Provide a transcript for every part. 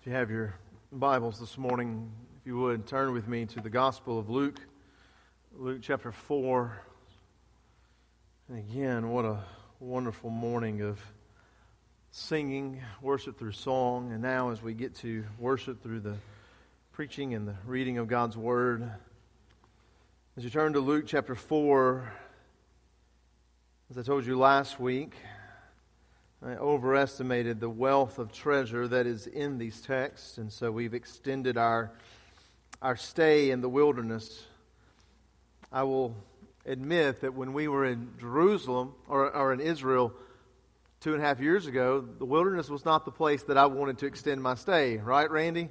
If you have your Bibles this morning, if you would, turn with me to the Gospel of Luke, Luke chapter 4. And again, what a wonderful morning of singing, worship through song, and now as we get to worship through the preaching and the reading of God's Word. As you turn to Luke chapter 4, as I told you last week, I overestimated the wealth of treasure that is in these texts, and so we've extended our, our stay in the wilderness. I will admit that when we were in Jerusalem or, or in Israel two and a half years ago, the wilderness was not the place that I wanted to extend my stay, right, Randy?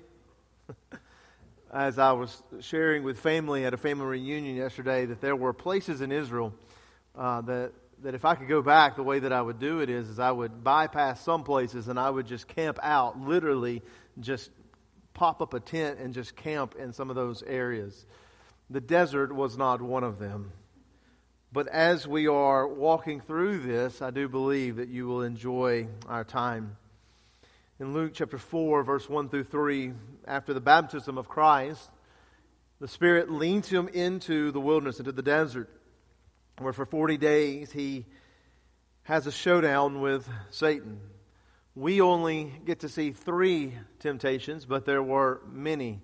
As I was sharing with family at a family reunion yesterday, that there were places in Israel uh, that that if I could go back, the way that I would do it is, is I would bypass some places and I would just camp out, literally just pop up a tent and just camp in some of those areas. The desert was not one of them. But as we are walking through this, I do believe that you will enjoy our time. In Luke chapter 4, verse 1 through 3, after the baptism of Christ, the Spirit leads him into the wilderness, into the desert where for 40 days he has a showdown with Satan. We only get to see three temptations, but there were many.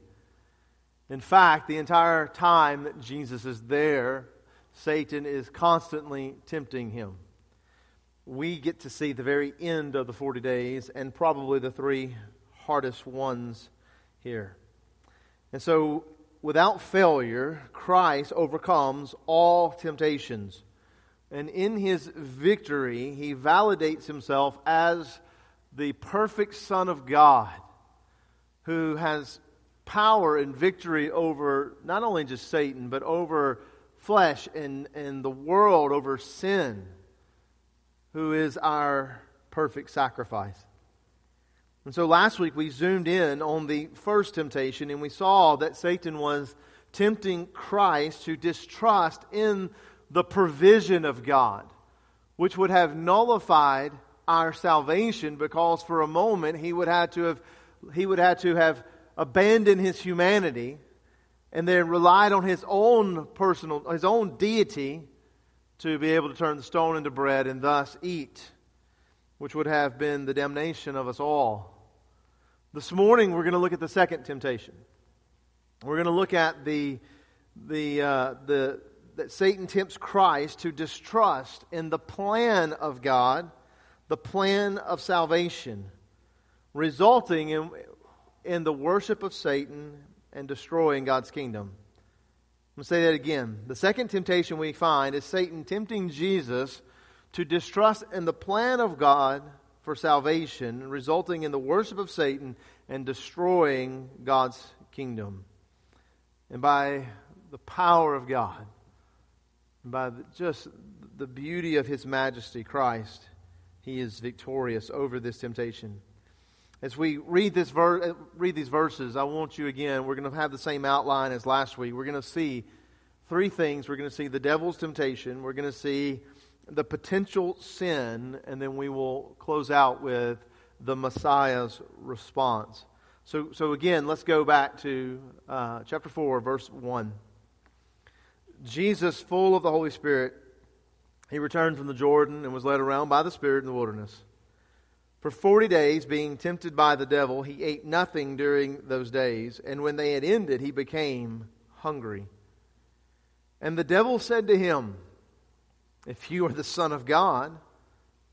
In fact, the entire time that Jesus is there, Satan is constantly tempting him. We get to see the very end of the 40 days and probably the three hardest ones here. And so without failure, Christ overcomes all temptations. And in his victory, he validates himself as the perfect Son of God who has power and victory over not only just Satan, but over flesh and, and the world, over sin, who is our perfect sacrifice. And so last week we zoomed in on the first temptation and we saw that Satan was tempting Christ to distrust in the provision of God, which would have nullified our salvation because for a moment he would have to have he would have to have abandoned his humanity and then relied on his own personal his own deity to be able to turn the stone into bread and thus eat which would have been the damnation of us all this morning, we're going to look at the second temptation. We're going to look at the, the, uh, the, that Satan tempts Christ to distrust in the plan of God, the plan of salvation, resulting in, in the worship of Satan and destroying God's kingdom. I'm going to say that again. The second temptation we find is Satan tempting Jesus to distrust in the plan of God for salvation, resulting in the worship of Satan and destroying God's kingdom. And by the power of God, by the, just the beauty of His majesty, Christ, He is victorious over this temptation. As we read, this ver- uh, read these verses, I want you again, we're going to have the same outline as last week. We're going to see three things. We're going to see the devil's temptation, we're going to see the potential sin, and then we will close out with the Messiah's response. So, so again, let's go back to uh, chapter 4, verse 1. Jesus, full of the Holy Spirit, he returned from the Jordan and was led around by the Spirit in the wilderness. For forty days, being tempted by the devil, he ate nothing during those days, and when they had ended, he became hungry. And the devil said to him, if you are the Son of God,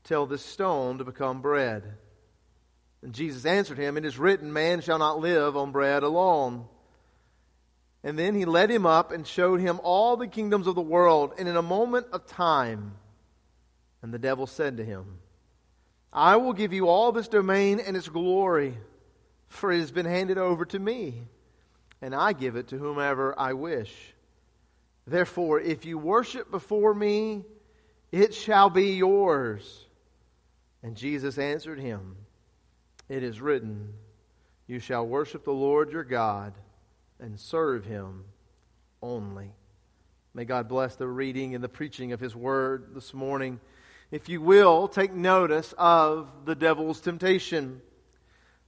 tell this stone to become bread. And Jesus answered him, It is written, Man shall not live on bread alone. And then he led him up and showed him all the kingdoms of the world, and in a moment of time. And the devil said to him, I will give you all this domain and its glory, for it has been handed over to me, and I give it to whomever I wish. Therefore, if you worship before me, it shall be yours. And Jesus answered him, It is written, You shall worship the Lord your God and serve him only. May God bless the reading and the preaching of his word this morning. If you will, take notice of the devil's temptation.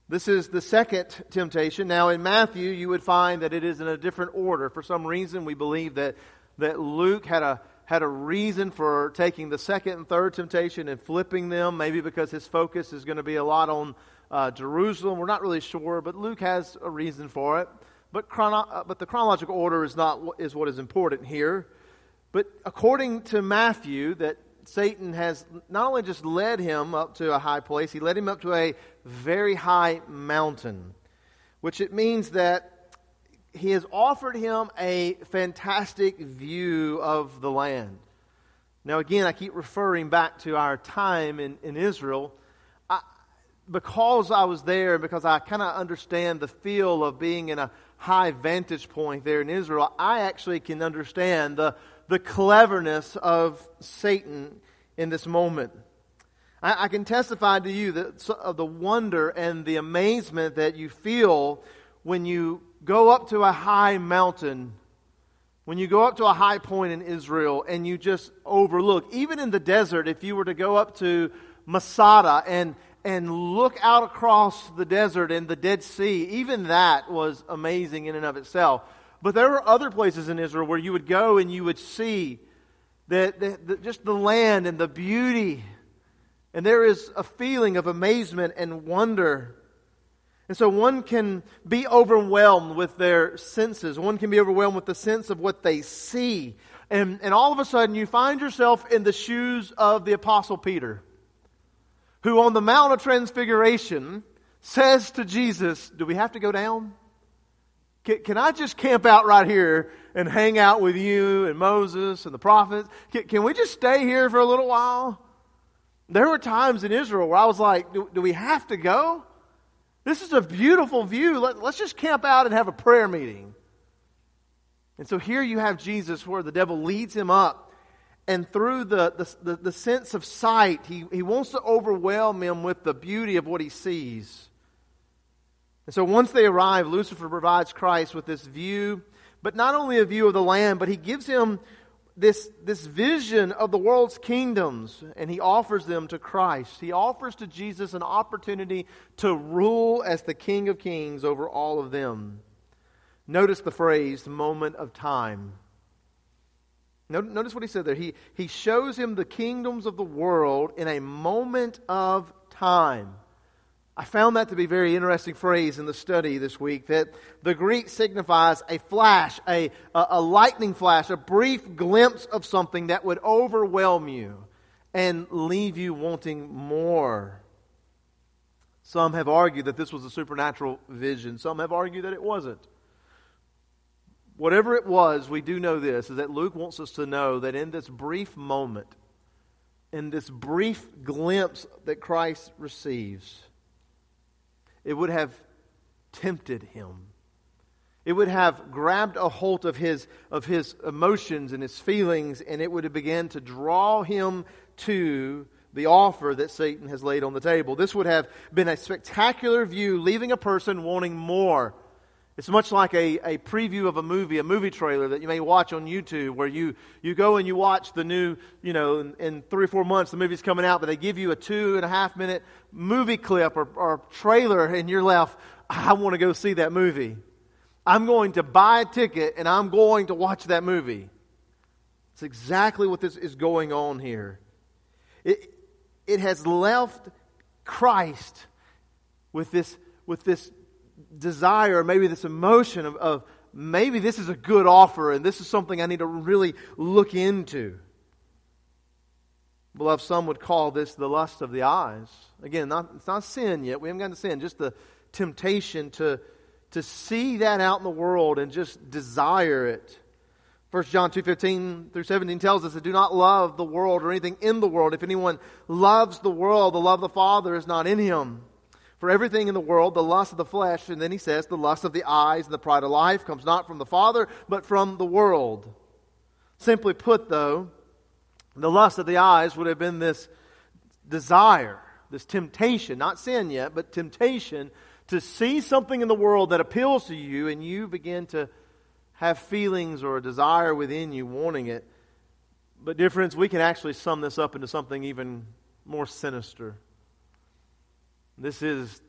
This is the second temptation. Now, in Matthew, you would find that it is in a different order. For some reason, we believe that, that Luke had a, had a reason for taking the second and third temptation and flipping them, maybe because his focus is going to be a lot on uh, Jerusalem. We're not really sure, but Luke has a reason for it. But, chrono- uh, but the chronological order is, not, is what is important here. But according to Matthew, that Satan has not only just led him up to a high place, he led him up to a very high mountain, which it means that he has offered him a fantastic view of the land. Now, again, I keep referring back to our time in, in Israel. I, because I was there, because I kind of understand the feel of being in a high vantage point there in Israel, I actually can understand the the cleverness of Satan in this moment. I, I can testify to you that, of the wonder and the amazement that you feel when you go up to a high mountain, when you go up to a high point in Israel and you just overlook, even in the desert, if you were to go up to Masada and, and look out across the desert and the Dead Sea, even that was amazing in and of itself. But there were other places in Israel where you would go and you would see that, just the land and the beauty. And there is a feeling of amazement and wonder. And so one can be overwhelmed with their senses. One can be overwhelmed with the sense of what they see. And, and all of a sudden you find yourself in the shoes of the Apostle Peter, who on the Mount of Transfiguration says to Jesus, Do we have to go down? Can, can, I just camp out right here and hang out with you and Moses and the prophets? Can, can, we just stay here for a little while? There were times in Israel where I was like, do, do we have to go? This is a beautiful view. Let, let's just camp out and have a prayer meeting. And so here you have Jesus where the devil leads him up. And through the, the, the, the sense of sight, he, he wants to overwhelm him with the beauty of what he sees. And so once they arrive, Lucifer provides Christ with this view, but not only a view of the land, but he gives him this, this vision of the world's kingdoms, and he offers them to Christ. He offers to Jesus an opportunity to rule as the King of Kings over all of them. Notice the phrase, moment of time. Notice what he said there. He, he shows him the kingdoms of the world in a moment of time. I found that to be a very interesting phrase in the study this week that the Greek signifies a flash, a, a, a, lightning flash, a brief glimpse of something that would overwhelm you and leave you wanting more. Some have argued that this was a supernatural vision. Some have argued that it wasn't. Whatever it was, we do know this is that Luke wants us to know that in this brief moment, in this brief glimpse that Christ receives, it would have tempted him. It would have grabbed a hold of his, of his emotions and his feelings, and it would have begun to draw him to the offer that Satan has laid on the table. This would have been a spectacular view, leaving a person wanting more it's much like a, a preview of a movie, a movie trailer that you may watch on YouTube where you, you go and you watch the new, you know, in, in three or four months the movie's coming out, but they give you a two and a half minute movie clip or, or trailer and you're left, I want to go see that movie. I'm going to buy a ticket and I'm going to watch that movie. It's exactly what this is going on here. It, it has left Christ with this, with this desire, maybe this emotion of, of maybe this is a good offer and this is something I need to really look into. Beloved, some would call this the lust of the eyes. Again, not, it's not sin yet. We haven't gotten to sin. Just the temptation to, to see that out in the world and just desire it. 1 John 2.15 through 17 tells us that do not love the world or anything in the world. If anyone loves the world, the love of the Father is not in him. For everything in the world, the lust of the flesh, and then he says, the lust of the eyes and the pride of life comes not from the Father, but from the world. Simply put, though, the lust of the eyes would have been this desire, this temptation, not sin yet, but temptation to see something in the world that appeals to you, and you begin to have feelings or a desire within you wanting it. But, dear friends, we can actually sum this up into something even more sinister. This is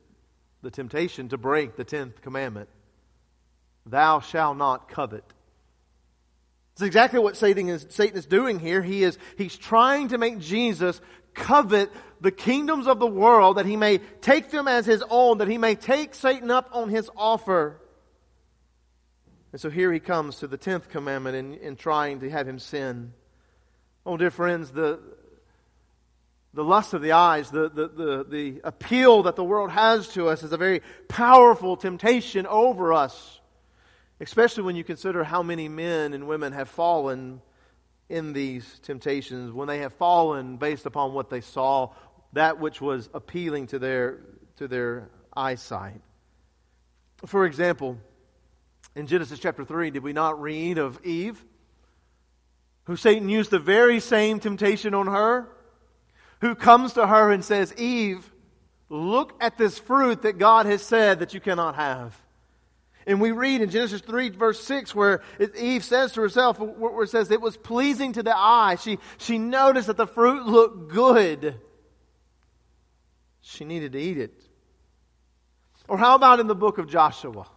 the temptation to break the tenth commandment Thou shalt not covet. It's exactly what Satan is, Satan is doing here. He is, he's trying to make Jesus covet the kingdoms of the world that he may take them as his own, that he may take Satan up on his offer. And so here he comes to the tenth commandment in, in trying to have him sin. Oh, dear friends, the, the lust of the eyes, the, the, the, the appeal that the world has to us is a very powerful temptation over us, especially when you consider how many men and women have fallen in these temptations, when they have fallen based upon what they saw, that which was appealing to their, to their eyesight. For example, in Genesis chapter 3, did we not read of Eve, who Satan used the very same temptation on her? Who comes to her and says, Eve, look at this fruit that God has said that you cannot have. And we read in Genesis 3, verse 6, where Eve says to herself, where it says, it was pleasing to the eye. She, she noticed that the fruit looked good. She needed to eat it. Or how about in the book of Joshua?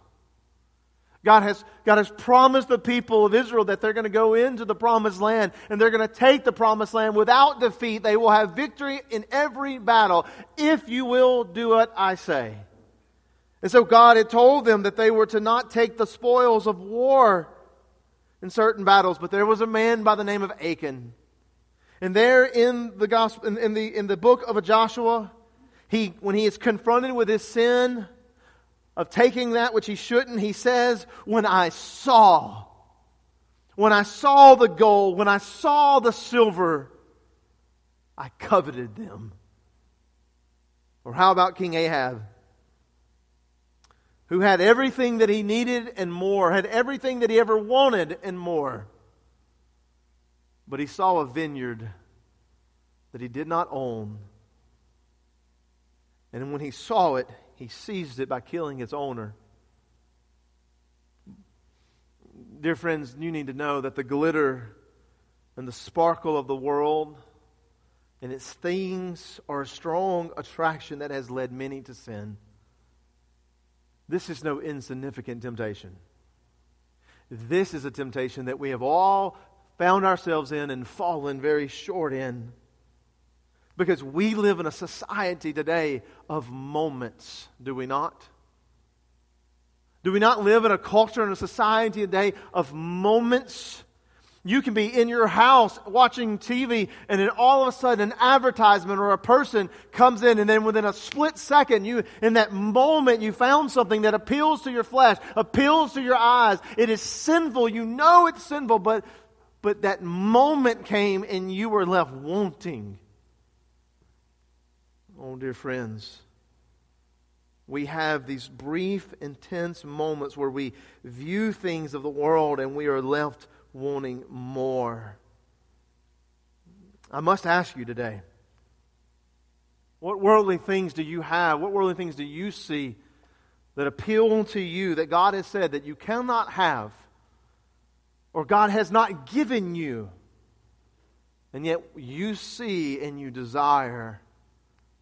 God has, God has promised the people of Israel that they're going to go into the promised land and they're going to take the promised land without defeat. They will have victory in every battle if you will do what I say. And so God had told them that they were to not take the spoils of war in certain battles, but there was a man by the name of Achan. And there in the gospel, in, in the, in the book of Joshua, he, when he is confronted with his sin, of taking that which he shouldn't, he says, When I saw, when I saw the gold, when I saw the silver, I coveted them. Or how about King Ahab? Who had everything that he needed and more, had everything that he ever wanted and more. But he saw a vineyard that he did not own. And when he saw it, he seized it by killing its owner. Dear friends, you need to know that the glitter and the sparkle of the world and its things are a strong attraction that has led many to sin. This is no insignificant temptation. This is a temptation that we have all found ourselves in and fallen very short in. Because we live in a society today of moments, do we not? Do we not live in a culture and a society today of moments? You can be in your house watching TV, and then all of a sudden, an advertisement or a person comes in, and then within a split second, you, in that moment, you found something that appeals to your flesh, appeals to your eyes. It is sinful. You know it's sinful, but, but that moment came, and you were left wanting. Oh, dear friends, we have these brief, intense moments where we view things of the world and we are left wanting more. I must ask you today what worldly things do you have? What worldly things do you see that appeal to you that God has said that you cannot have or God has not given you? And yet you see and you desire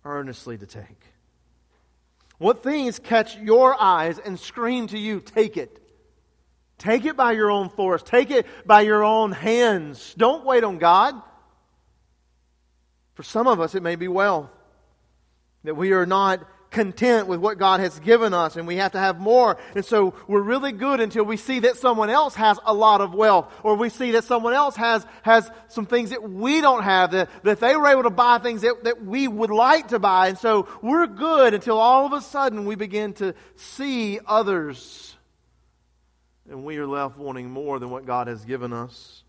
earnestly to take? What things catch your eyes and scream to you, take it? Take it by your own force. Take it by your own hands. Don't wait on God. For some of us, it may be well That we are not content with what God has given us and we have to have more. And so we're really good until we see that someone else has a lot of wealth or we see that someone else has, has some things that we don't have, that, that they were able to buy things that, that we would like to buy. And so we're good until all of a sudden we begin to see others and we are left wanting more than what God has given us.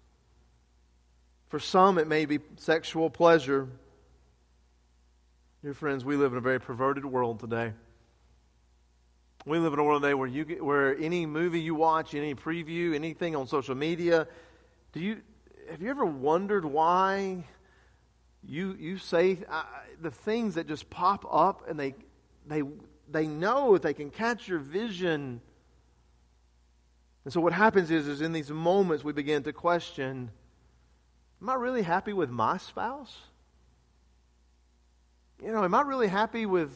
For some, it may be sexual pleasure. Dear friends, we live in a very perverted world today. We live in a world today where you get, where any movie you watch, any preview, anything on social media, do you have you ever wondered why you you say uh, the things that just pop up and they they they know if they can catch your vision. And so what happens is is in these moments we begin to question, am I really happy with my spouse? You know, am I really happy with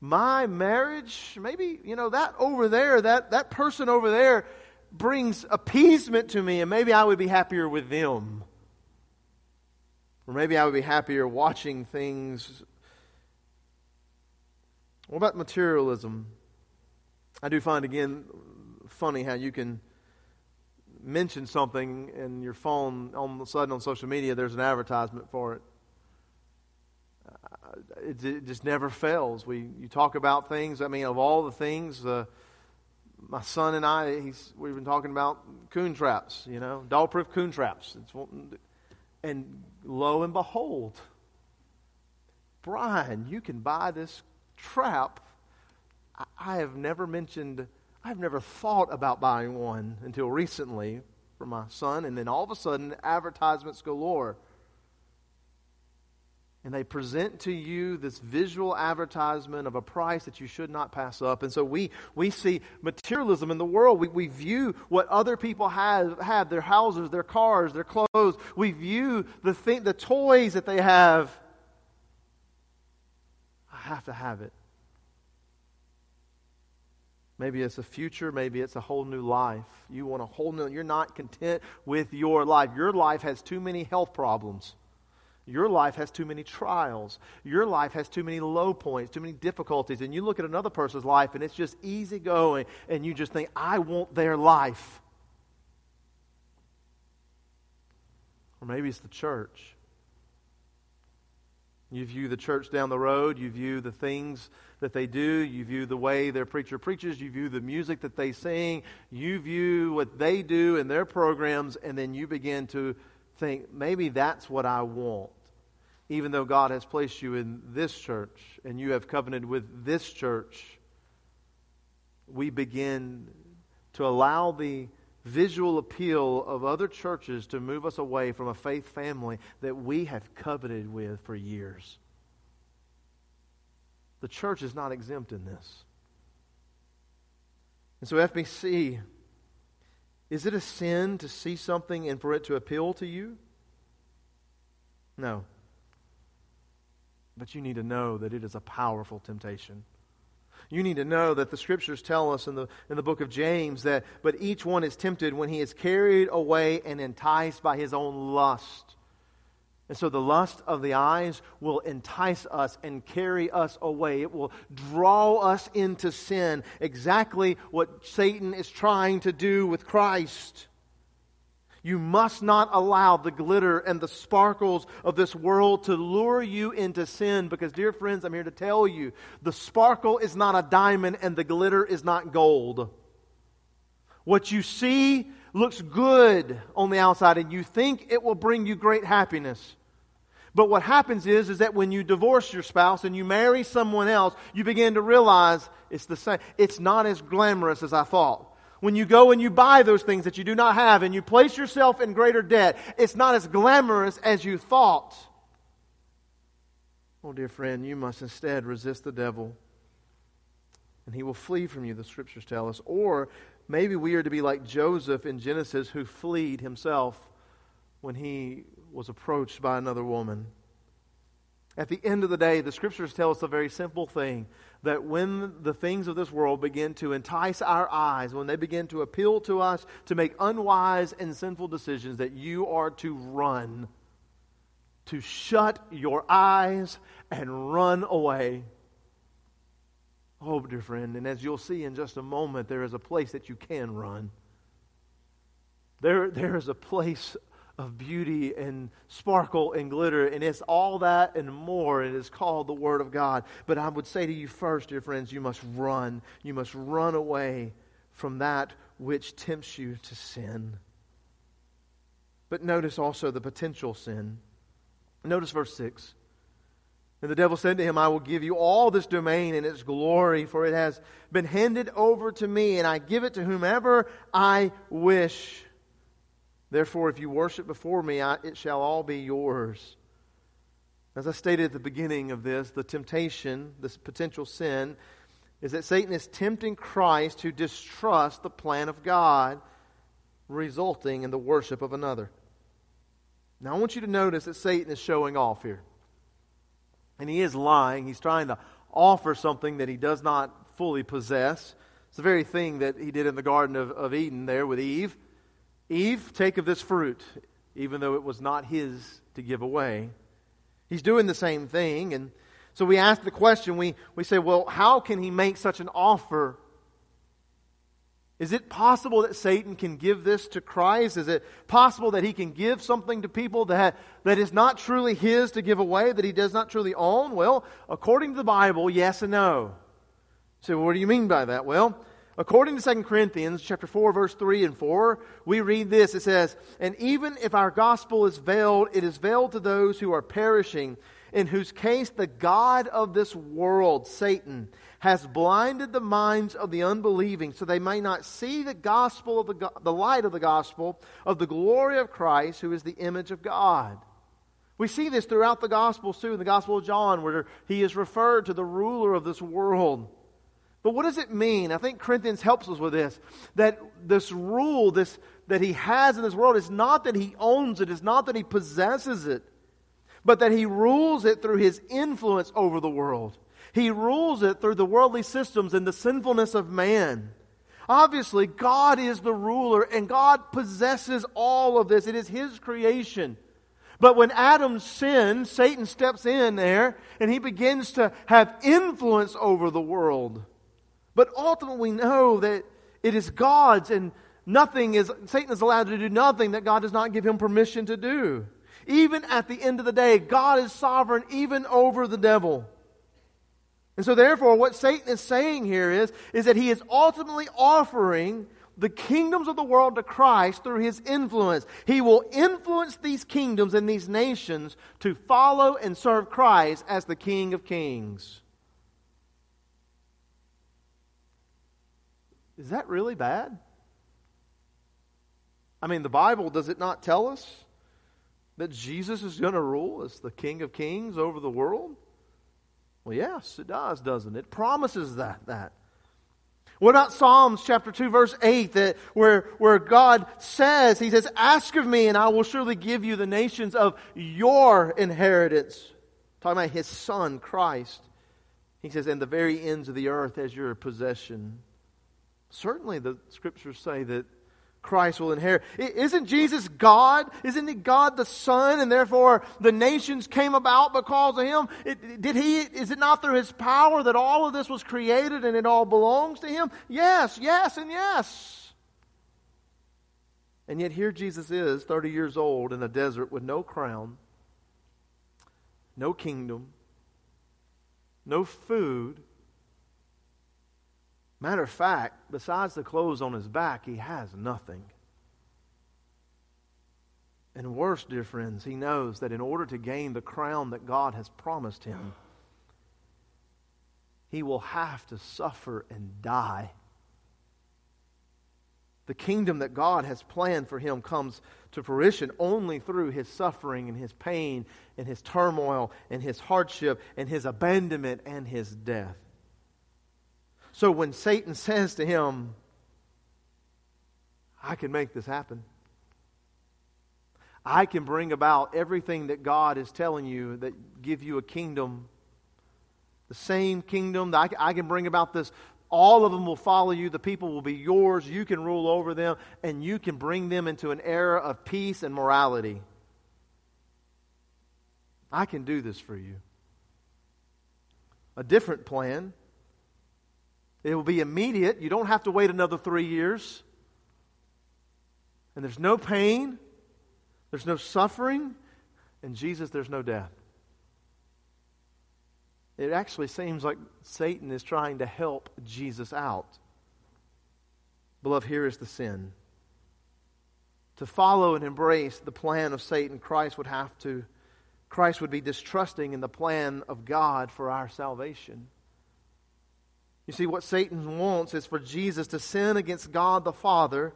my marriage, maybe, you know, that over there, that, that person over there brings appeasement to me, and maybe I would be happier with them. Or maybe I would be happier watching things. What about materialism? I do find, again, funny how you can mention something and your phone, all of a sudden on social media, there's an advertisement for it. It, it, just never fails. We, you talk about things, I mean, of all the things, uh, my son and I, we've been talking about coon traps, you know, dog proof coon traps. It's, and lo and behold, Brian, you can buy this trap. I, I have never mentioned, I've never thought about buying one until recently for my son, and then all of a sudden, advertisements galore and they present to you this visual advertisement of a price that you should not pass up. And so we, we see materialism in the world. We, we view what other people have, have, their houses, their cars, their clothes. We view the, thing, the toys that they have. I have to have it. Maybe it's a future, maybe it's a whole new life. You want a whole new, you're not content with your life. Your life has too many health problems. Your life has too many trials. Your life has too many low points, too many difficulties. And you look at another person's life and it's just easy going, and you just think, I want their life. Or maybe it's the church. You view the church down the road, you view the things that they do, you view the way their preacher preaches, you view the music that they sing, you view what they do in their programs, and then you begin to think, maybe that's what I want. Even though God has placed you in this church and you have covenanted with this church, we begin to allow the visual appeal of other churches to move us away from a faith family that we have coveted with for years. The church is not exempt in this. And so, FBC is it a sin to see something and for it to appeal to you? No. But you need to know that it is a powerful temptation. You need to know that the scriptures tell us in the, in the book of James that, but each one is tempted when he is carried away and enticed by his own lust. And so the lust of the eyes will entice us and carry us away. It will draw us into sin. Exactly what Satan is trying to do with Christ. You must not allow the glitter and the sparkles of this world to lure you into sin because, dear friends, I'm here to tell you the sparkle is not a diamond and the glitter is not gold. What you see looks good on the outside and you think it will bring you great happiness. But what happens is, is that when you divorce your spouse and you marry someone else, you begin to realize it's the same. It's not as glamorous as I thought. When you go and you buy those things that you do not have and you place yourself in greater debt, it's not as glamorous as you thought. Oh, dear friend, you must instead resist the devil and he will flee from you, the scriptures tell us. Or Maybe we are to be like Joseph in Genesis who fleed himself when he was approached by another woman. At the end of the day, the scriptures tell us a very simple thing that when the things of this world begin to entice our eyes, when they begin to appeal to us to make unwise and sinful decisions, that you are to run, to shut your eyes and run away. Oh, dear friend, and as you'll see in just a moment, there is a place that you can run. There, there is a place of beauty and sparkle and glitter, and it's all that and more. and It is called the Word of God. But I would say to you first, dear friends, you must run. You must run away from that which tempts you to sin. But notice also the potential sin. Notice verse 6. And the devil said to him, I will give you all this domain and its glory, for it has been handed over to me, and I give it to whomever I wish. Therefore, if you worship before me, I, it shall all be yours. As I stated at the beginning of this, the temptation, this potential sin, is that Satan is tempting Christ to distrust the plan of God, resulting in the worship of another. Now, I want you to notice that Satan is showing off here. And he is lying. He's trying to offer something that he does not fully possess. It's the very thing that he did in the Garden of, of Eden there with Eve. Eve, take of this fruit, even though it was not his to give away. He's doing the same thing. And so we ask the question, we, we say, well, how can he make such an offer? Is it possible that Satan can give this to Christ? Is it possible that he can give something to people that, that is not truly his to give away, that he does not truly own? Well, according to the Bible, yes and no. So what do you mean by that? Well, according to 2 Corinthians chapter 4 verse 3 and 4, we read this. It says, "And even if our gospel is veiled, it is veiled to those who are perishing, in whose case the god of this world, Satan, has blinded the minds of the unbelieving so they may not see the gospel of the, the light of the gospel of the glory of Christ, who is the image of God." We see this throughout the Gospels too, in the Gospel of John, where he is referred to the ruler of this world. But what does it mean? I think Corinthians helps us with this. That this rule, this that he has in this world is not that he owns it, it's not that he possesses it, but that he rules it through his influence over the world. He rules it through the worldly systems and the sinfulness of man. Obviously, God is the ruler and God possesses all of this. It is his creation. But when Adam sins, Satan steps in there and he begins to have influence over the world. But ultimately, we know that it is God's and nothing is, Satan is allowed to do nothing that God does not give him permission to do. Even at the end of the day, God is sovereign even over the devil. And so therefore, what Satan is saying here is, is that he is ultimately offering the kingdoms of the world to Christ through his influence. He will influence these kingdoms and these nations to follow and serve Christ as the King of Kings. Is that really bad? I mean, the Bible, does it not tell us that Jesus is going to rule as the King of Kings over the world? Well, yes, it does, doesn't it? It promises that. that. What about Psalms chapter 2, verse 8, that where, where God says, He says, Ask of me, and I will surely give you the nations of your inheritance. Talking about His Son, Christ. He says, And the very ends of the earth as your possession. Certainly, the scriptures say that Christ will inherit. Isn't Jesus God? Isn't he God the Son? And therefore the nations came about because of him? It, did he, is it not through his power that all of this was created and it all belongs to him? Yes, yes, and yes. And yet here Jesus is, 30 years old in a desert with no crown, no kingdom, no food, Matter of fact, besides the clothes on his back, he has nothing. And worse, dear friends, he knows that in order to gain the crown that God has promised him, he will have to suffer and die. The kingdom that God has planned for him comes to fruition only through his suffering and his pain and his turmoil and his hardship and his abandonment and his death. So when Satan says to him, I can make this happen. I can bring about everything that God is telling you that give you a kingdom, the same kingdom. That I can bring about this. All of them will follow you. The people will be yours. You can rule over them, and you can bring them into an era of peace and morality. I can do this for you. A different plan it will be immediate. You don't have to wait another three years. And there's no pain, there's no suffering. In Jesus, there's no death. It actually seems like Satan is trying to help Jesus out. Beloved, here is the sin. To follow and embrace the plan of Satan, Christ would have to, Christ would be distrusting in the plan of God for our salvation. You see, what Satan wants is for Jesus to sin against God the Father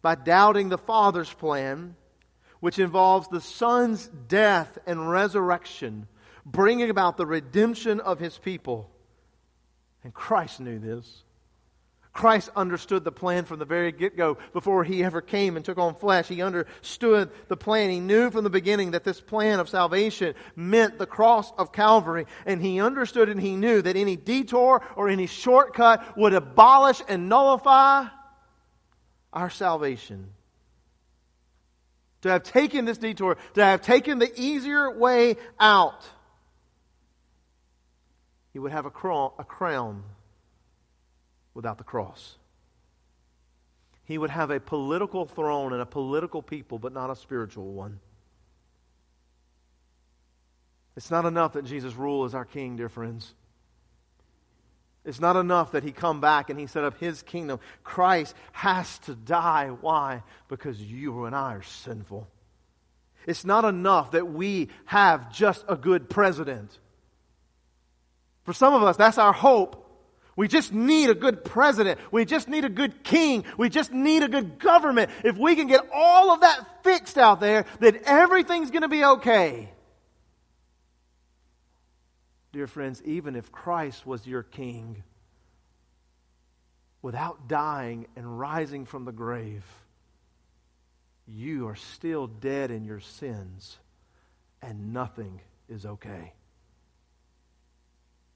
by doubting the Father's plan, which involves the Son's death and resurrection, bringing about the redemption of his people. And Christ knew this. Christ understood the plan from the very get go before he ever came and took on flesh. He understood the plan. He knew from the beginning that this plan of salvation meant the cross of Calvary. And he understood and he knew that any detour or any shortcut would abolish and nullify our salvation. To have taken this detour, to have taken the easier way out, he would have a crown without the cross. He would have a political throne and a political people, but not a spiritual one. It's not enough that Jesus rule as our king, dear friends. It's not enough that he come back and he set up his kingdom. Christ has to die. Why? Because you and I are sinful. It's not enough that we have just a good president. For some of us, that's our hope. We just need a good president. We just need a good king. We just need a good government. If we can get all of that fixed out there, then everything's going to be okay. Dear friends, even if Christ was your king, without dying and rising from the grave, you are still dead in your sins and nothing is okay.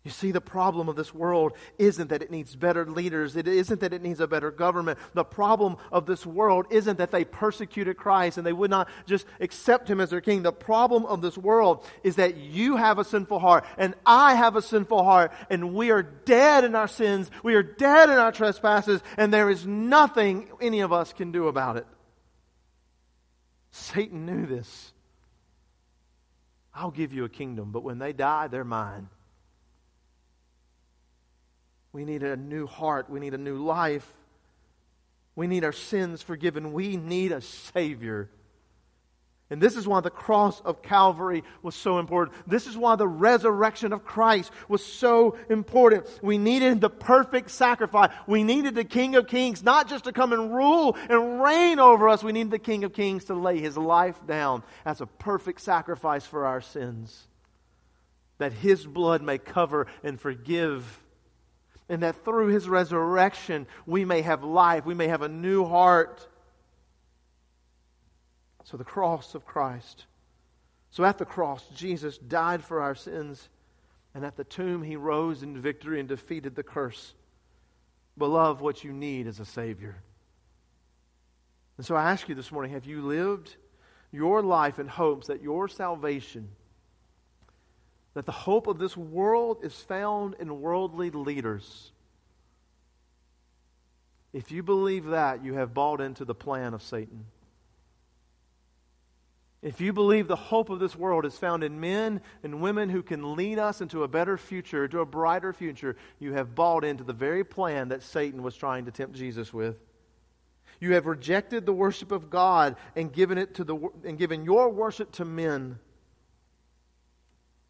You see, the problem of this world isn't that it needs better leaders. It isn't that it needs a better government. The problem of this world isn't that they persecuted Christ and they would not just accept him as their king. The problem of this world is that you have a sinful heart and I have a sinful heart and we are dead in our sins. We are dead in our trespasses and there is nothing any of us can do about it. Satan knew this. I'll give you a kingdom, but when they die, they're mine. We need a new heart. We need a new life. We need our sins forgiven. We need a Savior. And this is why the cross of Calvary was so important. This is why the resurrection of Christ was so important. We needed the perfect sacrifice. We needed the King of Kings not just to come and rule and reign over us. We needed the King of Kings to lay his life down as a perfect sacrifice for our sins. That his blood may cover and forgive and that through his resurrection we may have life, we may have a new heart. So, the cross of Christ. So, at the cross, Jesus died for our sins, and at the tomb, he rose in victory and defeated the curse. Beloved, what you need is a Savior. And so, I ask you this morning have you lived your life in hopes that your salvation that the hope of this world is found in worldly leaders. If you believe that, you have bought into the plan of Satan. If you believe the hope of this world is found in men and women who can lead us into a better future, to a brighter future, you have bought into the very plan that Satan was trying to tempt Jesus with. You have rejected the worship of God and given it to the and given your worship to men.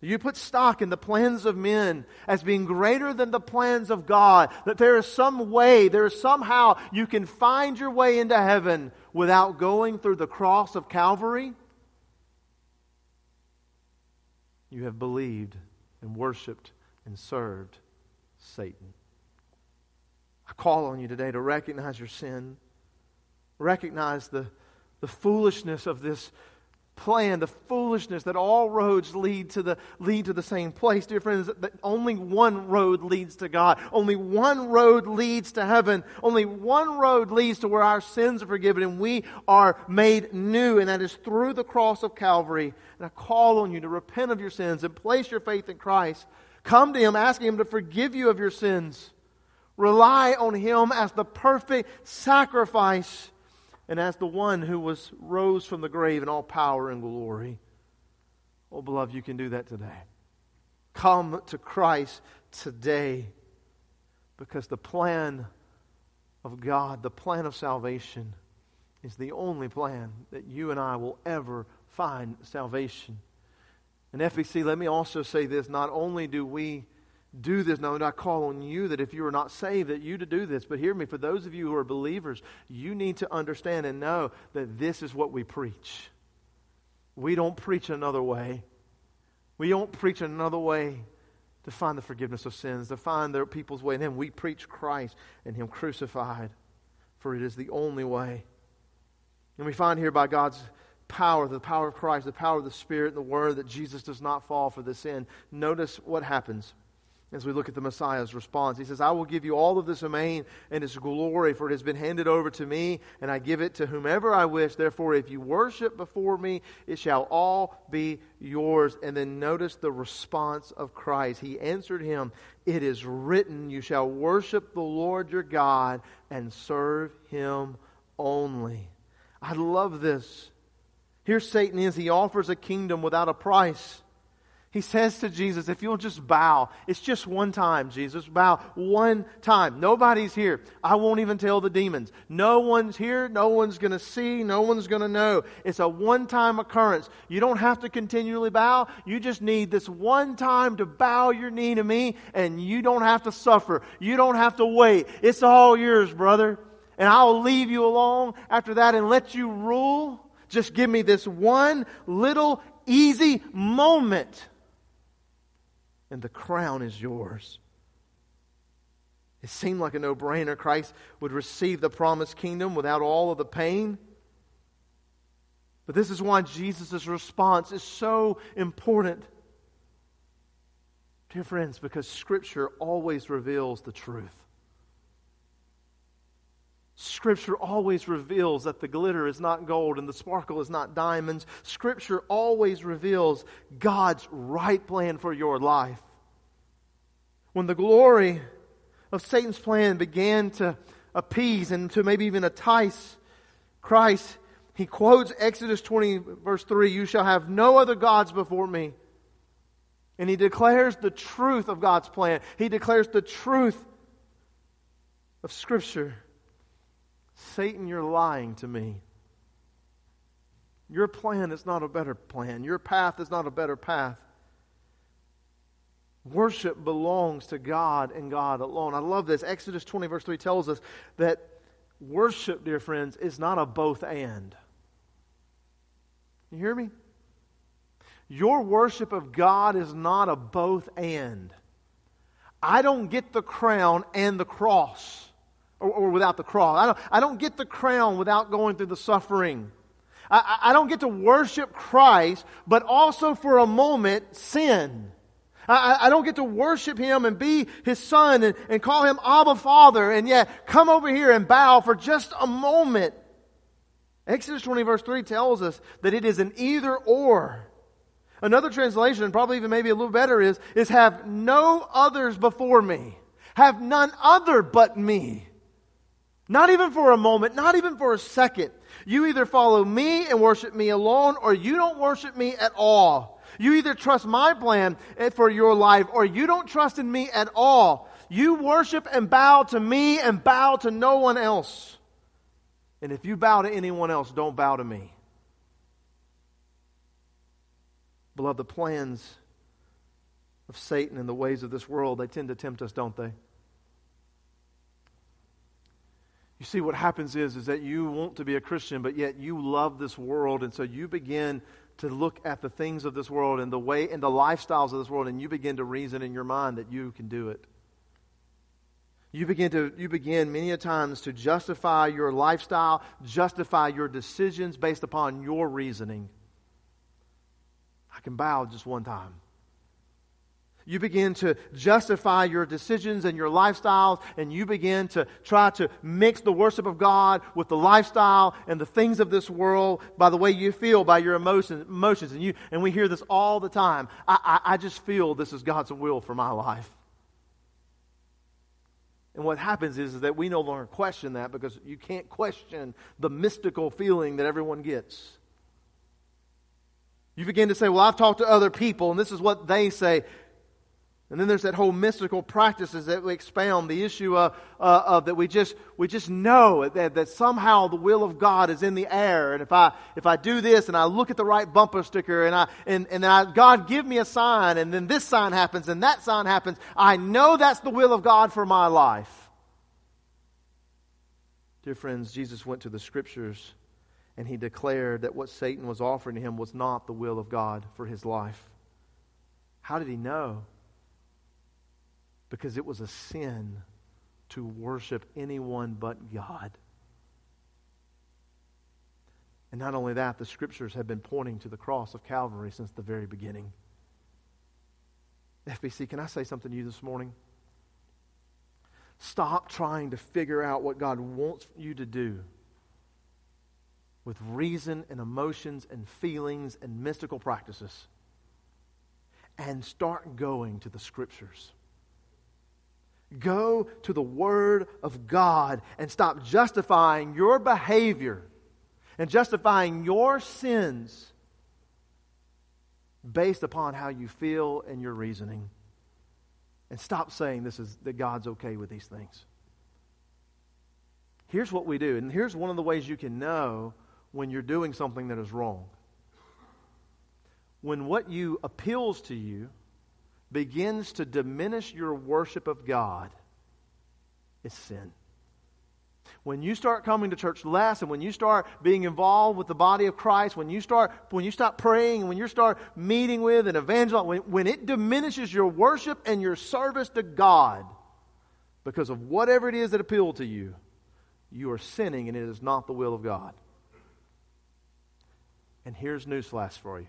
You put stock in the plans of men as being greater than the plans of God. That there is some way, there is somehow you can find your way into heaven without going through the cross of Calvary. You have believed and worshiped and served Satan. I call on you today to recognize your sin, recognize the, the foolishness of this plan, the foolishness that all roads lead to the, lead to the same place. Dear friends, that only one road leads to God. Only one road leads to heaven. Only one road leads to where our sins are forgiven and we are made new, and that is through the cross of Calvary. And I call on you to repent of your sins and place your faith in Christ. Come to Him, asking Him to forgive you of your sins. Rely on Him as the perfect sacrifice and as the one who was rose from the grave in all power and glory. Oh, beloved, you can do that today. Come to Christ today because the plan of God, the plan of salvation, is the only plan that you and I will ever find salvation. And FBC, let me also say this not only do we do this. Now, I call on you that if you are not saved, that you to do this. But hear me, for those of you who are believers, you need to understand and know that this is what we preach. We don't preach another way. We don't preach another way to find the forgiveness of sins, to find their people's way in Him. We preach Christ and Him crucified, for it is the only way. And we find here by God's power, the power of Christ, the power of the Spirit, and the Word, that Jesus does not fall for the sin. Notice what happens as we look at the Messiah's response. He says, I will give you all of this domain and its glory, for it has been handed over to me, and I give it to whomever I wish. Therefore, if you worship before me, it shall all be yours. And then notice the response of Christ. He answered him, It is written, You shall worship the Lord your God and serve him only. I love this. Here Satan is. He offers a kingdom without a price. He says to Jesus, if you'll just bow, it's just one time, Jesus, bow one time. Nobody's here. I won't even tell the demons. No one's here. No one's going to see. No one's going to know. It's a one time occurrence. You don't have to continually bow. You just need this one time to bow your knee to me, and you don't have to suffer. You don't have to wait. It's all yours, brother. And I'll leave you alone after that and let you rule. Just give me this one little easy moment and the crown is yours. It seemed like a no brainer. Christ would receive the promised kingdom without all of the pain. But this is why Jesus' response is so important. Dear friends, because Scripture always reveals the truth. Scripture always reveals that the glitter is not gold and the sparkle is not diamonds. Scripture always reveals God's right plan for your life. When the glory of Satan's plan began to appease and to maybe even entice Christ, he quotes Exodus 20, verse 3 You shall have no other gods before me. And he declares the truth of God's plan, he declares the truth of Scripture. Satan, you're lying to me. Your plan is not a better plan. Your path is not a better path. Worship belongs to God and God alone. I love this. Exodus 20, verse 3 tells us that worship, dear friends, is not a both and. You hear me? Your worship of God is not a both and. I don't get the crown and the cross or, or without the cross. I don't, I don't get the crown without going through the suffering. I, I don't get to worship Christ, but also for a moment sin. I, I, don't get to worship him and be his son and, and call him Abba Father and yet come over here and bow for just a moment. Exodus 20 verse 3 tells us that it is an either or. Another translation, probably even maybe a little better, is, is have no others before me. Have none other but me. Not even for a moment, not even for a second. You either follow me and worship me alone, or you don't worship me at all. You either trust my plan for your life, or you don't trust in me at all. You worship and bow to me and bow to no one else. And if you bow to anyone else, don't bow to me. Beloved, the plans of Satan and the ways of this world, they tend to tempt us, don't they? You see, what happens is, is that you want to be a Christian, but yet you love this world, and so you begin to look at the things of this world and the way and the lifestyles of this world, and you begin to reason in your mind that you can do it. You begin to you begin many a times to justify your lifestyle, justify your decisions based upon your reasoning. I can bow just one time. You begin to justify your decisions and your lifestyles, and you begin to try to mix the worship of God with the lifestyle and the things of this world by the way you feel, by your emotions. emotions. And, you, and we hear this all the time. I, I, I just feel this is God's will for my life. And what happens is, is that we no longer question that because you can't question the mystical feeling that everyone gets. You begin to say, Well, I've talked to other people, and this is what they say. And then there's that whole mystical practices that we expound, the issue of, uh, of that we just, we just know that, that somehow the will of God is in the air. And if I, if I do this and I look at the right bumper sticker and I, and, and then I, God give me a sign and then this sign happens and that sign happens, I know that's the will of God for my life. Dear friends, Jesus went to the scriptures and he declared that what Satan was offering to him was not the will of God for his life. How did he know? Because it was a sin to worship anyone but God. And not only that, the scriptures have been pointing to the cross of Calvary since the very beginning. FBC, can I say something to you this morning? Stop trying to figure out what God wants you to do with reason and emotions and feelings and mystical practices and start going to the scriptures. Go to the Word of God and stop justifying your behavior and justifying your sins based upon how you feel and your reasoning. And stop saying this is that God's okay with these things. Here's what we do, and here's one of the ways you can know when you're doing something that is wrong. When what you appeals to you begins to diminish your worship of God, it's sin. When you start coming to church less and when you start being involved with the body of Christ, when you start when you stop praying when you start meeting with and evangelizing, when, when it diminishes your worship and your service to God because of whatever it is that appealed to you, you are sinning and it is not the will of God. And here's newsflash for you.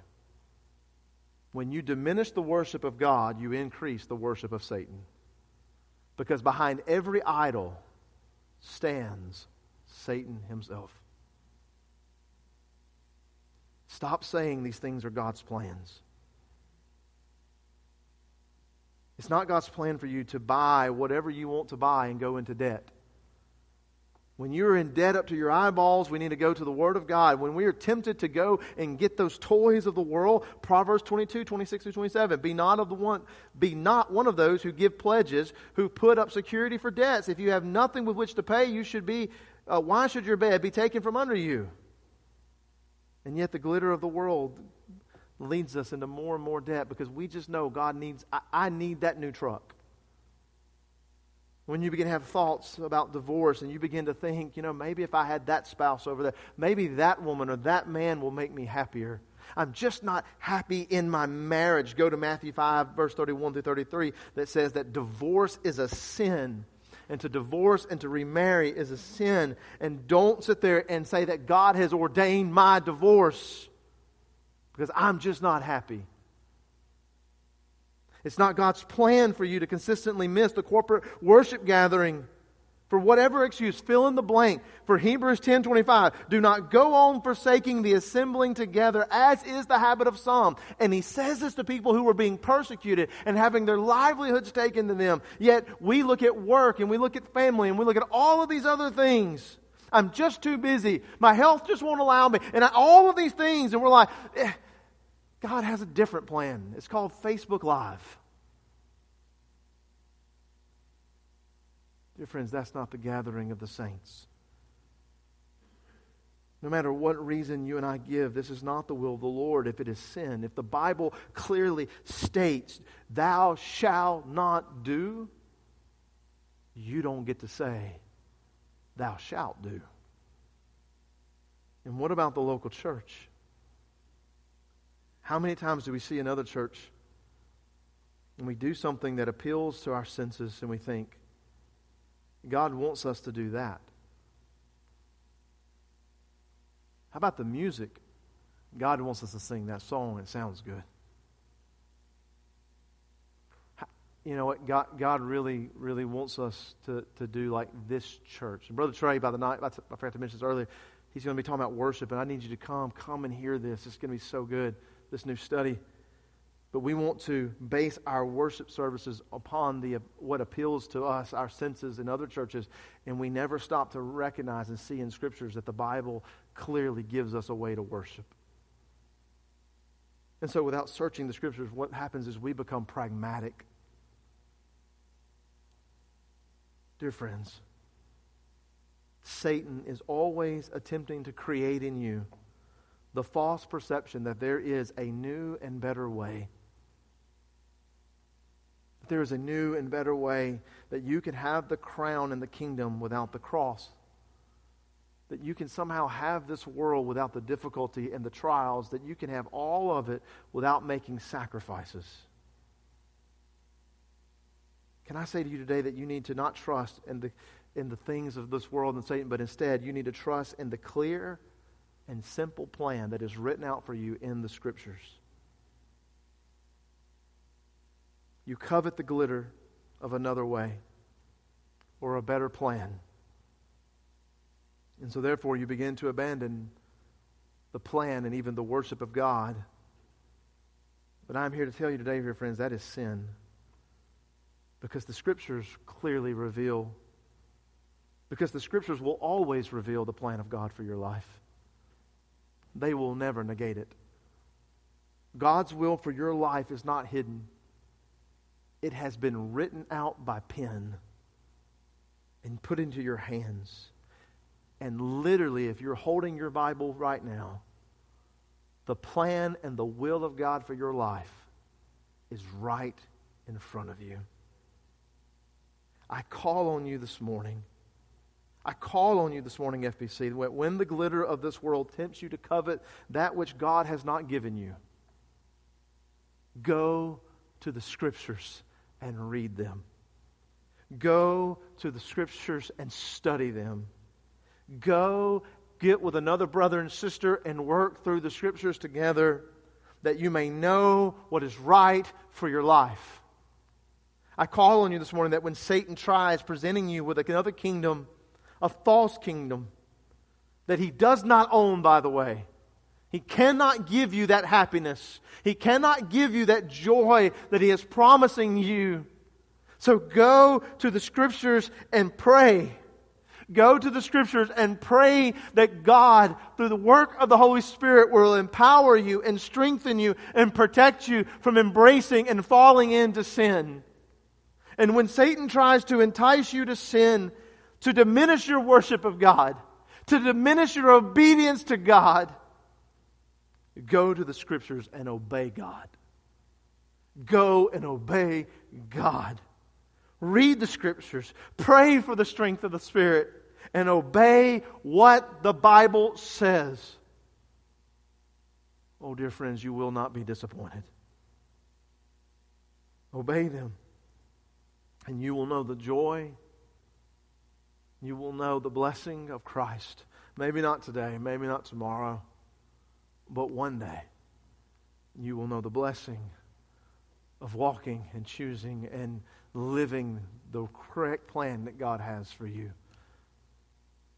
When you diminish the worship of God, you increase the worship of Satan. Because behind every idol stands Satan himself. Stop saying these things are God's plans. It's not God's plan for you to buy whatever you want to buy and go into debt. When you're in debt up to your eyeballs, we need to go to the Word of God. When we are tempted to go and get those toys of the world, Proverbs 22, 26 through 27, be not, of the one, be not one of those who give pledges, who put up security for debts. If you have nothing with which to pay, you should be, uh, why should your bed be taken from under you? And yet the glitter of the world leads us into more and more debt because we just know God needs, I, I need that new truck when you begin to have thoughts about divorce and you begin to think, you know, maybe if I had that spouse over there, maybe that woman or that man will make me happier. I'm just not happy in my marriage. Go to Matthew 5, verse 31 through 33, that says that divorce is a sin. And to divorce and to remarry is a sin. And don't sit there and say that God has ordained my divorce because I'm just not happy. It's not God's plan for you to consistently miss the corporate worship gathering. For whatever excuse, fill in the blank. For Hebrews 10:25, do not go on forsaking the assembling together as is the habit of some. And he says this to people who are being persecuted and having their livelihoods taken to them. Yet we look at work and we look at family and we look at all of these other things. I'm just too busy. My health just won't allow me. And I, all of these things and we're like, eh, God has a different plan. It's called Facebook Live. Dear friends, that's not the gathering of the saints. No matter what reason you and I give, this is not the will of the Lord if it is sin. If the Bible clearly states, Thou shalt not do, you don't get to say, Thou shalt do. And what about the local church? How many times do we see another church and we do something that appeals to our senses and we think, God wants us to do that? How about the music? God wants us to sing that song. It sounds good. You know what? God, God really, really wants us to, to do like this church. And Brother Trey, by the night, I forgot to mention this earlier, he's going to be talking about worship, and I need you to come, come and hear this. It's going to be so good this new study. But we want to base our worship services upon the, what appeals to us, our senses in other churches, and we never stop to recognize and see in scriptures that the Bible clearly gives us a way to worship. And so, without searching the scriptures, what happens is we become pragmatic. Dear friends, Satan is always attempting to create in you the false perception that there is a new and better way. That there is a new and better way that you can have the crown and the kingdom without the cross. That you can somehow have this world without the difficulty and the trials. That you can have all of it without making sacrifices. Can I say to you today that you need to not trust in the, in the things of this world and Satan, but instead you need to trust in the clear and simple plan that is written out for you in the Scriptures? You covet the glitter of another way or a better plan. And so, therefore, you begin to abandon the plan and even the worship of God. But I'm here to tell you today, dear friends, that is sin. Because the Scriptures clearly reveal, because the Scriptures will always reveal the plan of God for your life. They will never negate it. God's will for your life is not hidden, it has been written out by pen and put into your hands. And literally, if you're holding your Bible right now, the plan and the will of God for your life is right in front of you. I call on you this morning. I call on you this morning, FBC, when the glitter of this world tempts you to covet that which God has not given you, go to the Scriptures and read them. Go to the Scriptures and study them. Go get with another brother and sister and work through the Scriptures together that you may know what is right for your life. I call on you this morning that when Satan tries presenting you with another kingdom, a false kingdom, that he does not own, by the way, he cannot give you that happiness. He cannot give you that joy that he is promising you. So go to the scriptures and pray. Go to the scriptures and pray that God, through the work of the Holy Spirit, will empower you and strengthen you and protect you from embracing and falling into sin. And when Satan tries to entice you to sin, to diminish your worship of God, to diminish your obedience to God, go to the scriptures and obey God. Go and obey God. Read the scriptures. Pray for the strength of the Spirit and obey what the Bible says. Oh, dear friends, you will not be disappointed. Obey them, and you will know the joy, you will know the blessing of Christ. Maybe not today, maybe not tomorrow, but one day you will know the blessing of walking and choosing and living the correct plan that God has for you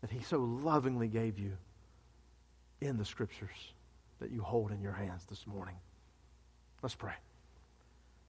that He so lovingly gave you in the Scriptures that you hold in your hands this morning. Let's pray.